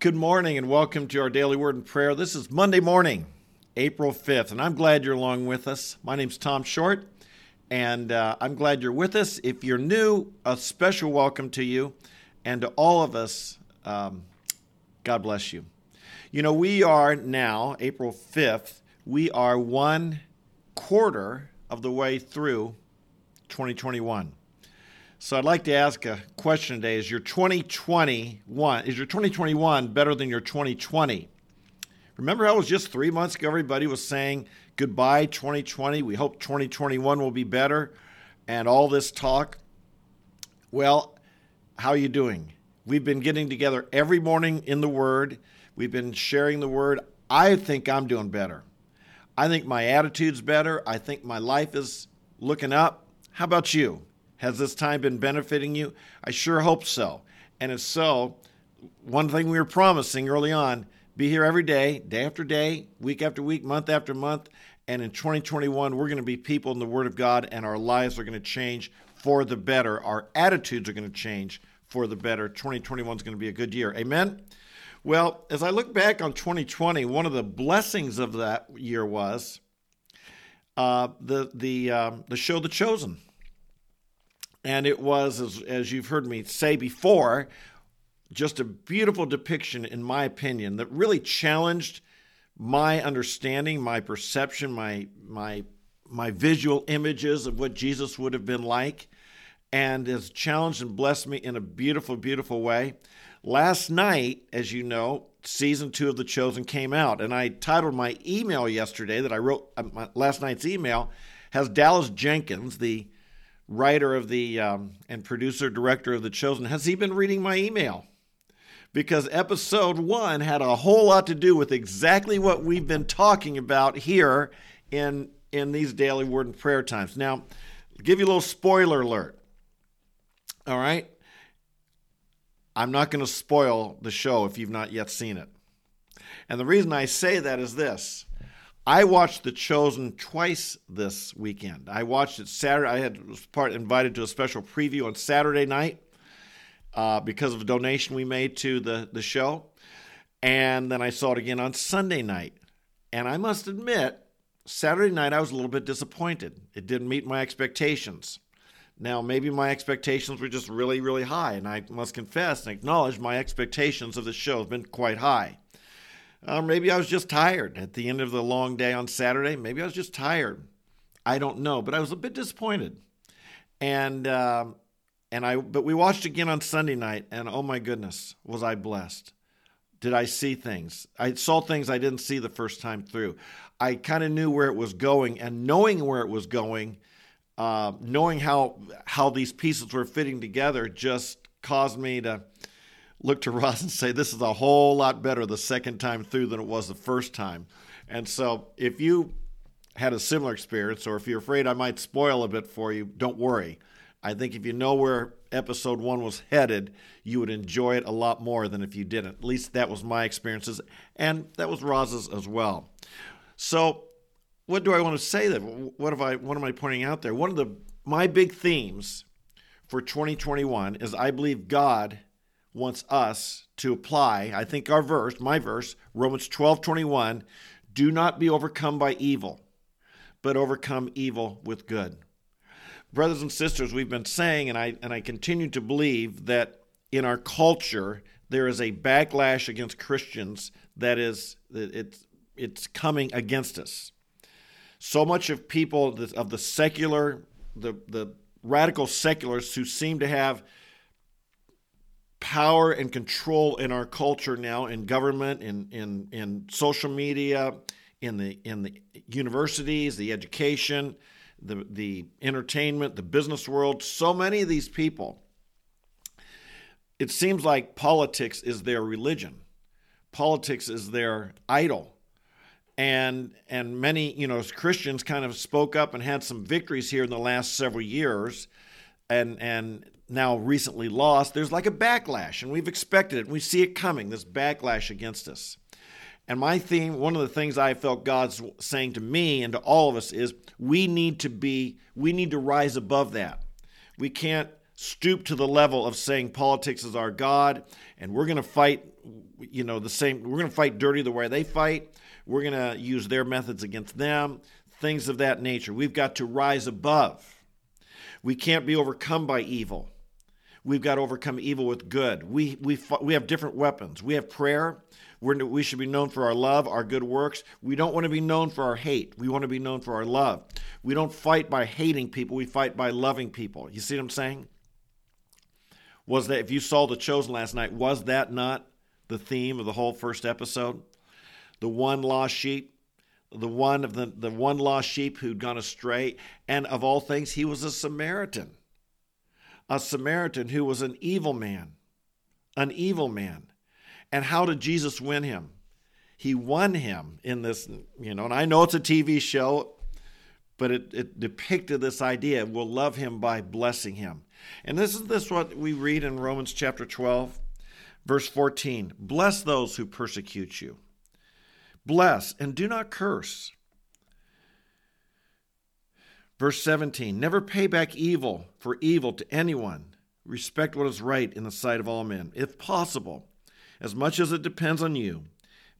Good morning and welcome to our daily word and prayer. This is Monday morning, April 5th, and I'm glad you're along with us. My name's Tom Short, and uh, I'm glad you're with us. If you're new, a special welcome to you, and to all of us, um, God bless you. You know, we are now, April 5th, we are one quarter of the way through 2021. So I'd like to ask a question today. Is your 2021 is your 2021 better than your 2020? Remember how it was just 3 months ago everybody was saying goodbye 2020. We hope 2021 will be better and all this talk. Well, how are you doing? We've been getting together every morning in the word. We've been sharing the word. I think I'm doing better. I think my attitude's better. I think my life is looking up. How about you? Has this time been benefiting you? I sure hope so. And if so, one thing we were promising early on be here every day, day after day, week after week, month after month. And in 2021, we're going to be people in the Word of God, and our lives are going to change for the better. Our attitudes are going to change for the better. 2021 is going to be a good year. Amen? Well, as I look back on 2020, one of the blessings of that year was uh, the, the, uh, the show The Chosen. And it was, as, as you've heard me say before, just a beautiful depiction, in my opinion, that really challenged my understanding, my perception, my my my visual images of what Jesus would have been like, and has challenged and blessed me in a beautiful, beautiful way. Last night, as you know, season two of The Chosen came out, and I titled my email yesterday that I wrote uh, last night's email has Dallas Jenkins, the writer of the um, and producer director of The Chosen, has he been reading my email? Because episode one had a whole lot to do with exactly what we've been talking about here in in these daily word and prayer times. Now, I'll give you a little spoiler alert. All right. I'm not going to spoil the show if you've not yet seen it. And the reason I say that is this I watched The Chosen twice this weekend. I watched it Saturday. I had was part invited to a special preview on Saturday night uh, because of a donation we made to the the show, and then I saw it again on Sunday night. And I must admit, Saturday night I was a little bit disappointed. It didn't meet my expectations. Now, maybe my expectations were just really, really high, and I must confess and acknowledge my expectations of the show have been quite high. Or maybe I was just tired at the end of the long day on Saturday. Maybe I was just tired. I don't know, but I was a bit disappointed. And uh, and I but we watched again on Sunday night, and oh my goodness, was I blessed? Did I see things? I saw things I didn't see the first time through. I kind of knew where it was going, and knowing where it was going, uh, knowing how how these pieces were fitting together, just caused me to look to Roz and say, This is a whole lot better the second time through than it was the first time. And so if you had a similar experience, or if you're afraid I might spoil a bit for you, don't worry. I think if you know where episode one was headed, you would enjoy it a lot more than if you didn't. At least that was my experiences, and that was Roz's as well. So, what do I want to say? That what have I? What am I pointing out there? One of the my big themes for 2021 is I believe God wants us to apply, I think our verse, my verse, Romans 12 21, do not be overcome by evil, but overcome evil with good. Brothers and sisters, we've been saying, and I, and I continue to believe that in our culture, there is a backlash against Christians that is, it's, it's coming against us. So much of people, of the secular, the, the radical secularists who seem to have power and control in our culture now in government in in in social media in the in the universities the education the the entertainment the business world so many of these people it seems like politics is their religion. Politics is their idol. And and many you know Christians kind of spoke up and had some victories here in the last several years. And and now recently lost, there's like a backlash, and we've expected it. We see it coming, this backlash against us. And my theme, one of the things I felt God's saying to me and to all of us is we need to be, we need to rise above that. We can't stoop to the level of saying politics is our God and we're going to fight, you know, the same, we're going to fight dirty the way they fight. We're going to use their methods against them, things of that nature. We've got to rise above. We can't be overcome by evil. We've got to overcome evil with good. We, we, we have different weapons. We have prayer. We're, we should be known for our love, our good works. We don't want to be known for our hate. We want to be known for our love. We don't fight by hating people, we fight by loving people. You see what I'm saying? Was that, if you saw The Chosen last night, was that not the theme of the whole first episode? The one lost sheep, the one of the, the one lost sheep who'd gone astray, and of all things, he was a Samaritan. A Samaritan who was an evil man. An evil man. And how did Jesus win him? He won him in this, you know, and I know it's a TV show, but it, it depicted this idea we'll love him by blessing him. And this is this what we read in Romans chapter 12, verse 14. Bless those who persecute you. Bless and do not curse. Verse 17 Never pay back evil for evil to anyone. Respect what is right in the sight of all men. If possible, as much as it depends on you,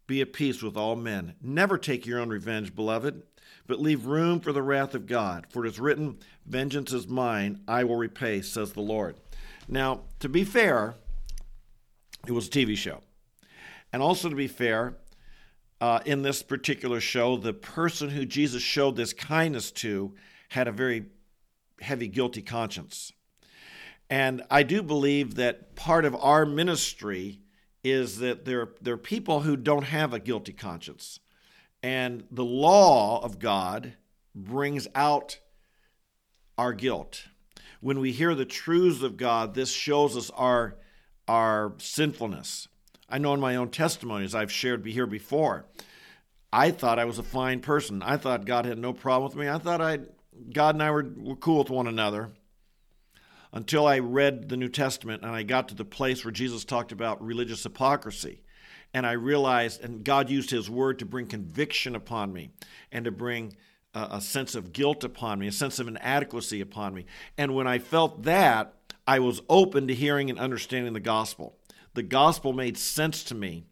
be at peace with all men. Never take your own revenge, beloved, but leave room for the wrath of God. For it is written, Vengeance is mine, I will repay, says the Lord. Now, to be fair, it was a TV show. And also to be fair, uh, in this particular show, the person who Jesus showed this kindness to had a very heavy guilty conscience. And I do believe that part of our ministry is that there, there are people who don't have a guilty conscience. And the law of God brings out our guilt. When we hear the truths of God, this shows us our, our sinfulness. I know in my own testimonies I've shared here before, I thought I was a fine person. I thought God had no problem with me. I thought I, God and I were, were cool with one another until I read the New Testament and I got to the place where Jesus talked about religious hypocrisy. And I realized, and God used His word to bring conviction upon me and to bring a, a sense of guilt upon me, a sense of inadequacy upon me. And when I felt that, I was open to hearing and understanding the gospel. The gospel made sense to me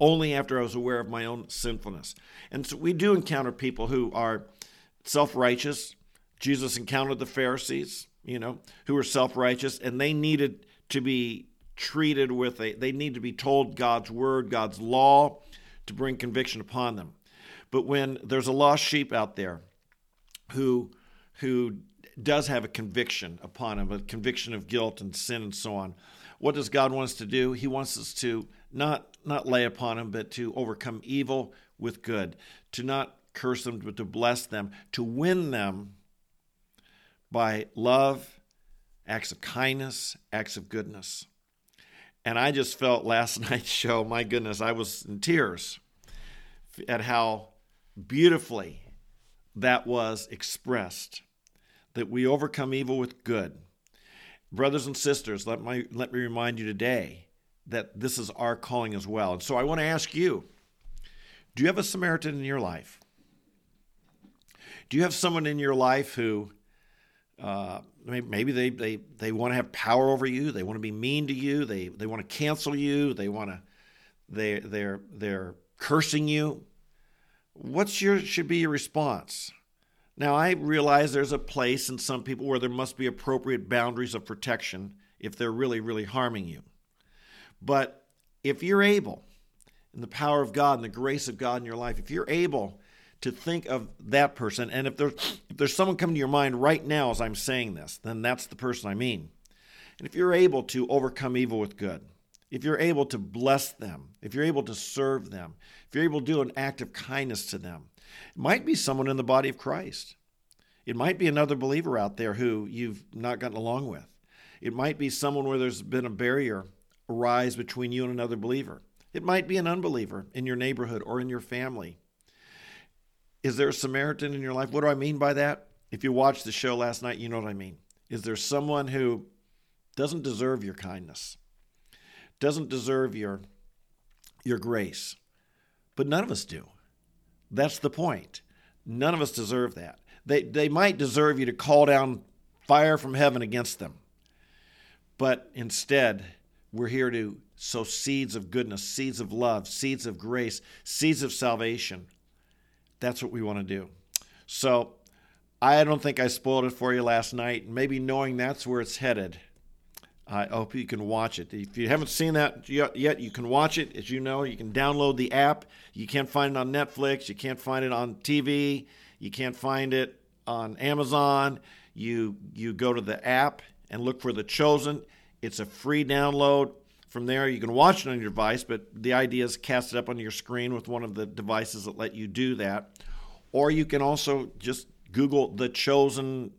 only after I was aware of my own sinfulness. And so we do encounter people who are self righteous. Jesus encountered the Pharisees you know, who were self righteous, and they needed to be treated with a, they need to be told God's word, God's law to bring conviction upon them. But when there's a lost sheep out there who, who does have a conviction upon him, a conviction of guilt and sin and so on, what does God want us to do? He wants us to not, not lay upon him, but to overcome evil with good, to not curse them, but to bless them, to win them by love, acts of kindness, acts of goodness. And I just felt last night's show, my goodness, I was in tears at how beautifully that was expressed that we overcome evil with good. Brothers and sisters, let, my, let me remind you today that this is our calling as well. And so I want to ask you do you have a Samaritan in your life? Do you have someone in your life who uh, maybe they, they, they want to have power over you. They want to be mean to you. They, they want to cancel you. They want to, they, they're, they're cursing you. What's your, should be your response? Now, I realize there's a place in some people where there must be appropriate boundaries of protection if they're really, really harming you. But if you're able, in the power of God and the grace of God in your life, if you're able to think of that person. And if there's if there's someone coming to your mind right now as I'm saying this, then that's the person I mean. And if you're able to overcome evil with good, if you're able to bless them, if you're able to serve them, if you're able to do an act of kindness to them, it might be someone in the body of Christ. It might be another believer out there who you've not gotten along with. It might be someone where there's been a barrier arise between you and another believer. It might be an unbeliever in your neighborhood or in your family. Is there a Samaritan in your life? What do I mean by that? If you watched the show last night, you know what I mean. Is there someone who doesn't deserve your kindness, doesn't deserve your, your grace? But none of us do. That's the point. None of us deserve that. They, they might deserve you to call down fire from heaven against them. but instead, we're here to sow seeds of goodness, seeds of love, seeds of grace, seeds of salvation. That's what we want to do. So I don't think I spoiled it for you last night. Maybe knowing that's where it's headed, I hope you can watch it. If you haven't seen that yet, you can watch it. As you know, you can download the app. You can't find it on Netflix. You can't find it on TV. You can't find it on Amazon. You you go to the app and look for The Chosen. It's a free download. From there, you can watch it on your device, but the idea is cast it up on your screen with one of the devices that let you do that. Or you can also just Google The Chosen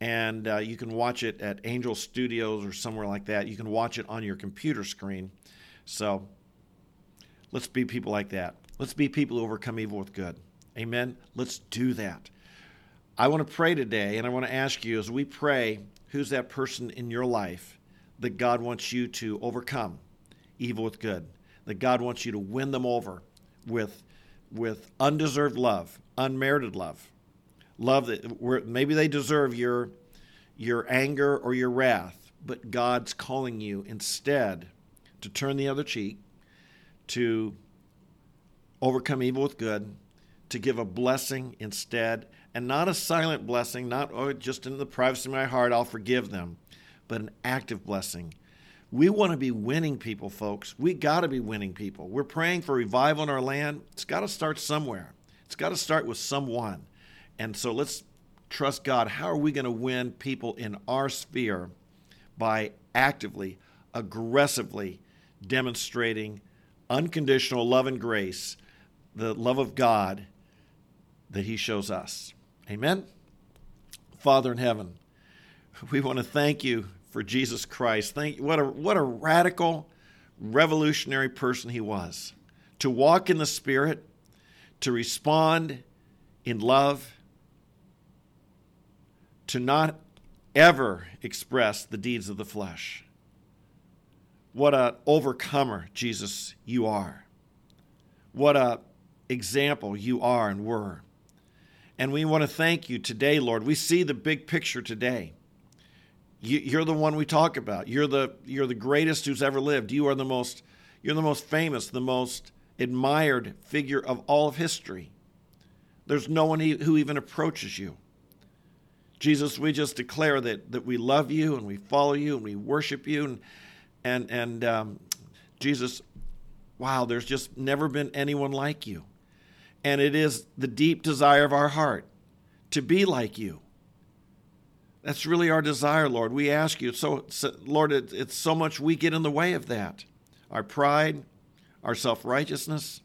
and uh, you can watch it at Angel Studios or somewhere like that. You can watch it on your computer screen. So let's be people like that. Let's be people who overcome evil with good. Amen. Let's do that. I want to pray today, and I want to ask you as we pray, who's that person in your life that God wants you to overcome evil with good? That God wants you to win them over with, with undeserved love, unmerited love love that maybe they deserve your your anger or your wrath, but God's calling you instead to turn the other cheek, to overcome evil with good, to give a blessing instead, and not a silent blessing, not oh, just in the privacy of my heart, I'll forgive them, but an active blessing. We want to be winning people, folks. We got to be winning people. We're praying for revival in our land. It's got to start somewhere. It's got to start with someone. And so let's trust God. How are we going to win people in our sphere by actively, aggressively demonstrating unconditional love and grace, the love of God that He shows us? Amen. Father in heaven, we want to thank you for Jesus Christ. Thank what a what a radical, revolutionary person he was. To walk in the Spirit, to respond in love, to not ever express the deeds of the flesh. What a overcomer, Jesus, you are. What a example you are and were. And we want to thank you today, Lord. We see the big picture today. You, are the one we talk about. You're the you're the greatest who's ever lived. You are the most you're the most famous, the most admired figure of all of history. There's no one who even approaches you. Jesus, we just declare that, that we love you and we follow you and we worship you. And, and, and um, Jesus, wow, there's just never been anyone like you. And it is the deep desire of our heart to be like you. That's really our desire, Lord. We ask you. So, so Lord, it, it's so much we get in the way of that. Our pride, our self righteousness,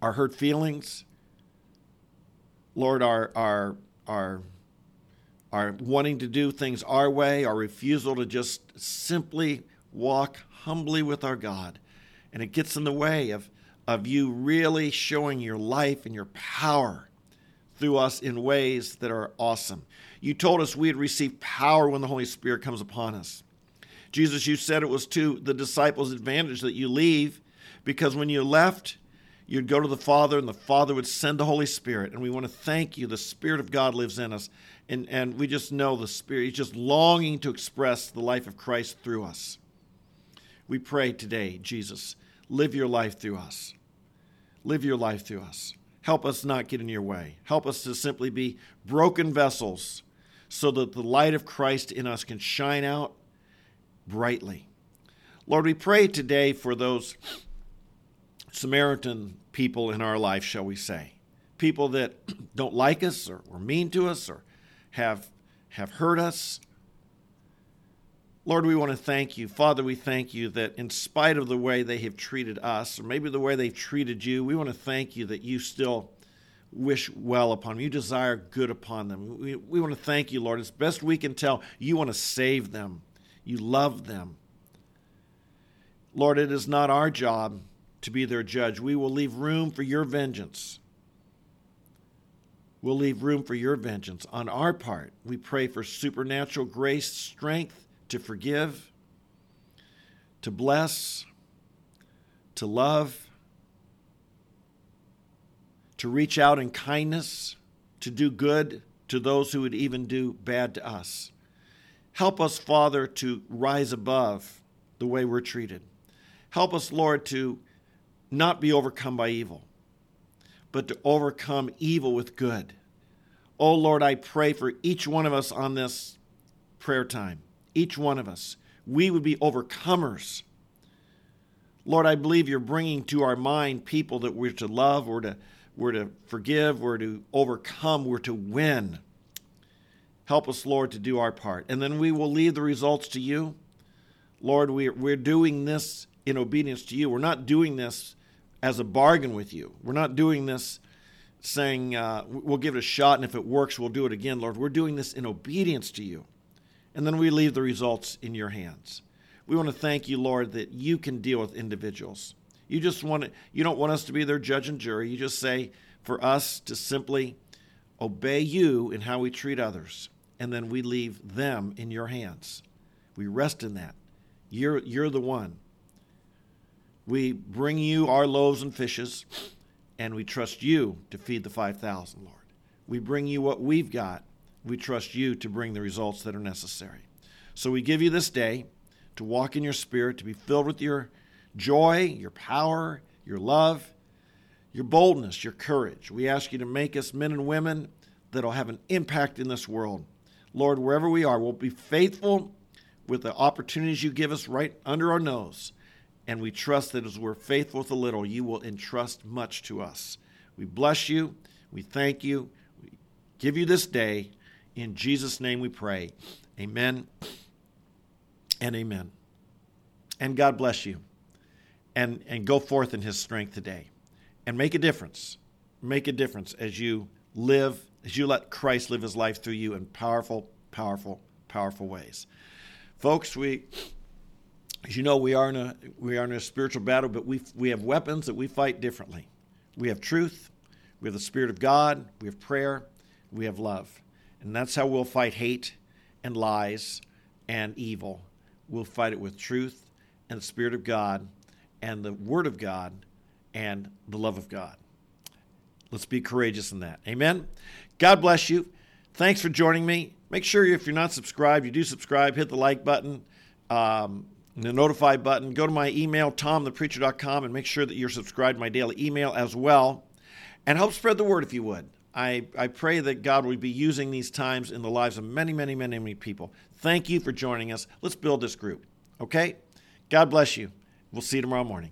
our hurt feelings, Lord, our, our our our wanting to do things our way, our refusal to just simply walk humbly with our God. And it gets in the way of, of you really showing your life and your power through us in ways that are awesome. You told us we'd receive power when the Holy Spirit comes upon us. Jesus, you said it was to the disciples' advantage that you leave because when you left, you'd go to the Father, and the Father would send the Holy Spirit. And we want to thank you. The Spirit of God lives in us. And, and we just know the Spirit. is just longing to express the life of Christ through us. We pray today, Jesus, live your life through us. Live your life through us. Help us not get in your way. Help us to simply be broken vessels so that the light of Christ in us can shine out brightly. Lord, we pray today for those Samaritan people in our life, shall we say. People that don't like us or were mean to us or have, have hurt us. Lord, we want to thank you. Father, we thank you that in spite of the way they have treated us, or maybe the way they've treated you, we want to thank you that you still wish well upon them. You desire good upon them. We, we want to thank you, Lord. As best we can tell, you want to save them. You love them. Lord, it is not our job to be their judge. We will leave room for your vengeance. We'll leave room for your vengeance. On our part, we pray for supernatural grace, strength to forgive, to bless, to love, to reach out in kindness, to do good to those who would even do bad to us. Help us, Father, to rise above the way we're treated. Help us, Lord, to not be overcome by evil, but to overcome evil with good. Oh, Lord, I pray for each one of us on this prayer time, each one of us. We would be overcomers. Lord, I believe you're bringing to our mind people that we're to love, we're to, we're to forgive, we're to overcome, we're to win. Help us, Lord, to do our part. And then we will leave the results to you. Lord, we're, we're doing this in obedience to you. We're not doing this as a bargain with you. We're not doing this saying, uh, we'll give it a shot, and if it works, we'll do it again, Lord. We're doing this in obedience to you. And then we leave the results in your hands. We want to thank you, Lord, that you can deal with individuals. You just want to, you don't want us to be their judge and jury. You just say for us to simply obey you in how we treat others, and then we leave them in your hands. We rest in that. You're, you're the one. We bring you our loaves and fishes, and we trust you to feed the 5,000, Lord. We bring you what we've got. We trust you to bring the results that are necessary. So we give you this day to walk in your spirit, to be filled with your joy, your power, your love, your boldness, your courage. We ask you to make us men and women that'll have an impact in this world. Lord, wherever we are, we'll be faithful with the opportunities you give us right under our nose. And we trust that as we're faithful with a little, you will entrust much to us. We bless you. We thank you. We give you this day. In Jesus' name we pray. Amen and amen. And God bless you. And, and go forth in his strength today. And make a difference. Make a difference as you live, as you let Christ live his life through you in powerful, powerful, powerful ways. Folks, we as you know, we are in a we are in a spiritual battle, but we we have weapons that we fight differently. We have truth, we have the Spirit of God, we have prayer, we have love, and that's how we'll fight hate and lies and evil we'll fight it with truth and the Spirit of God and the Word of God and the love of God. Let's be courageous in that. Amen. God bless you. Thanks for joining me. Make sure if you're not subscribed, you do subscribe, hit the like button, um, the notify button. Go to my email, tomthepreacher.com, and make sure that you're subscribed to my daily email as well. And help spread the word if you would. I, I pray that God will be using these times in the lives of many, many, many, many people. Thank you for joining us. Let's build this group. Okay? God bless you. We'll see you tomorrow morning.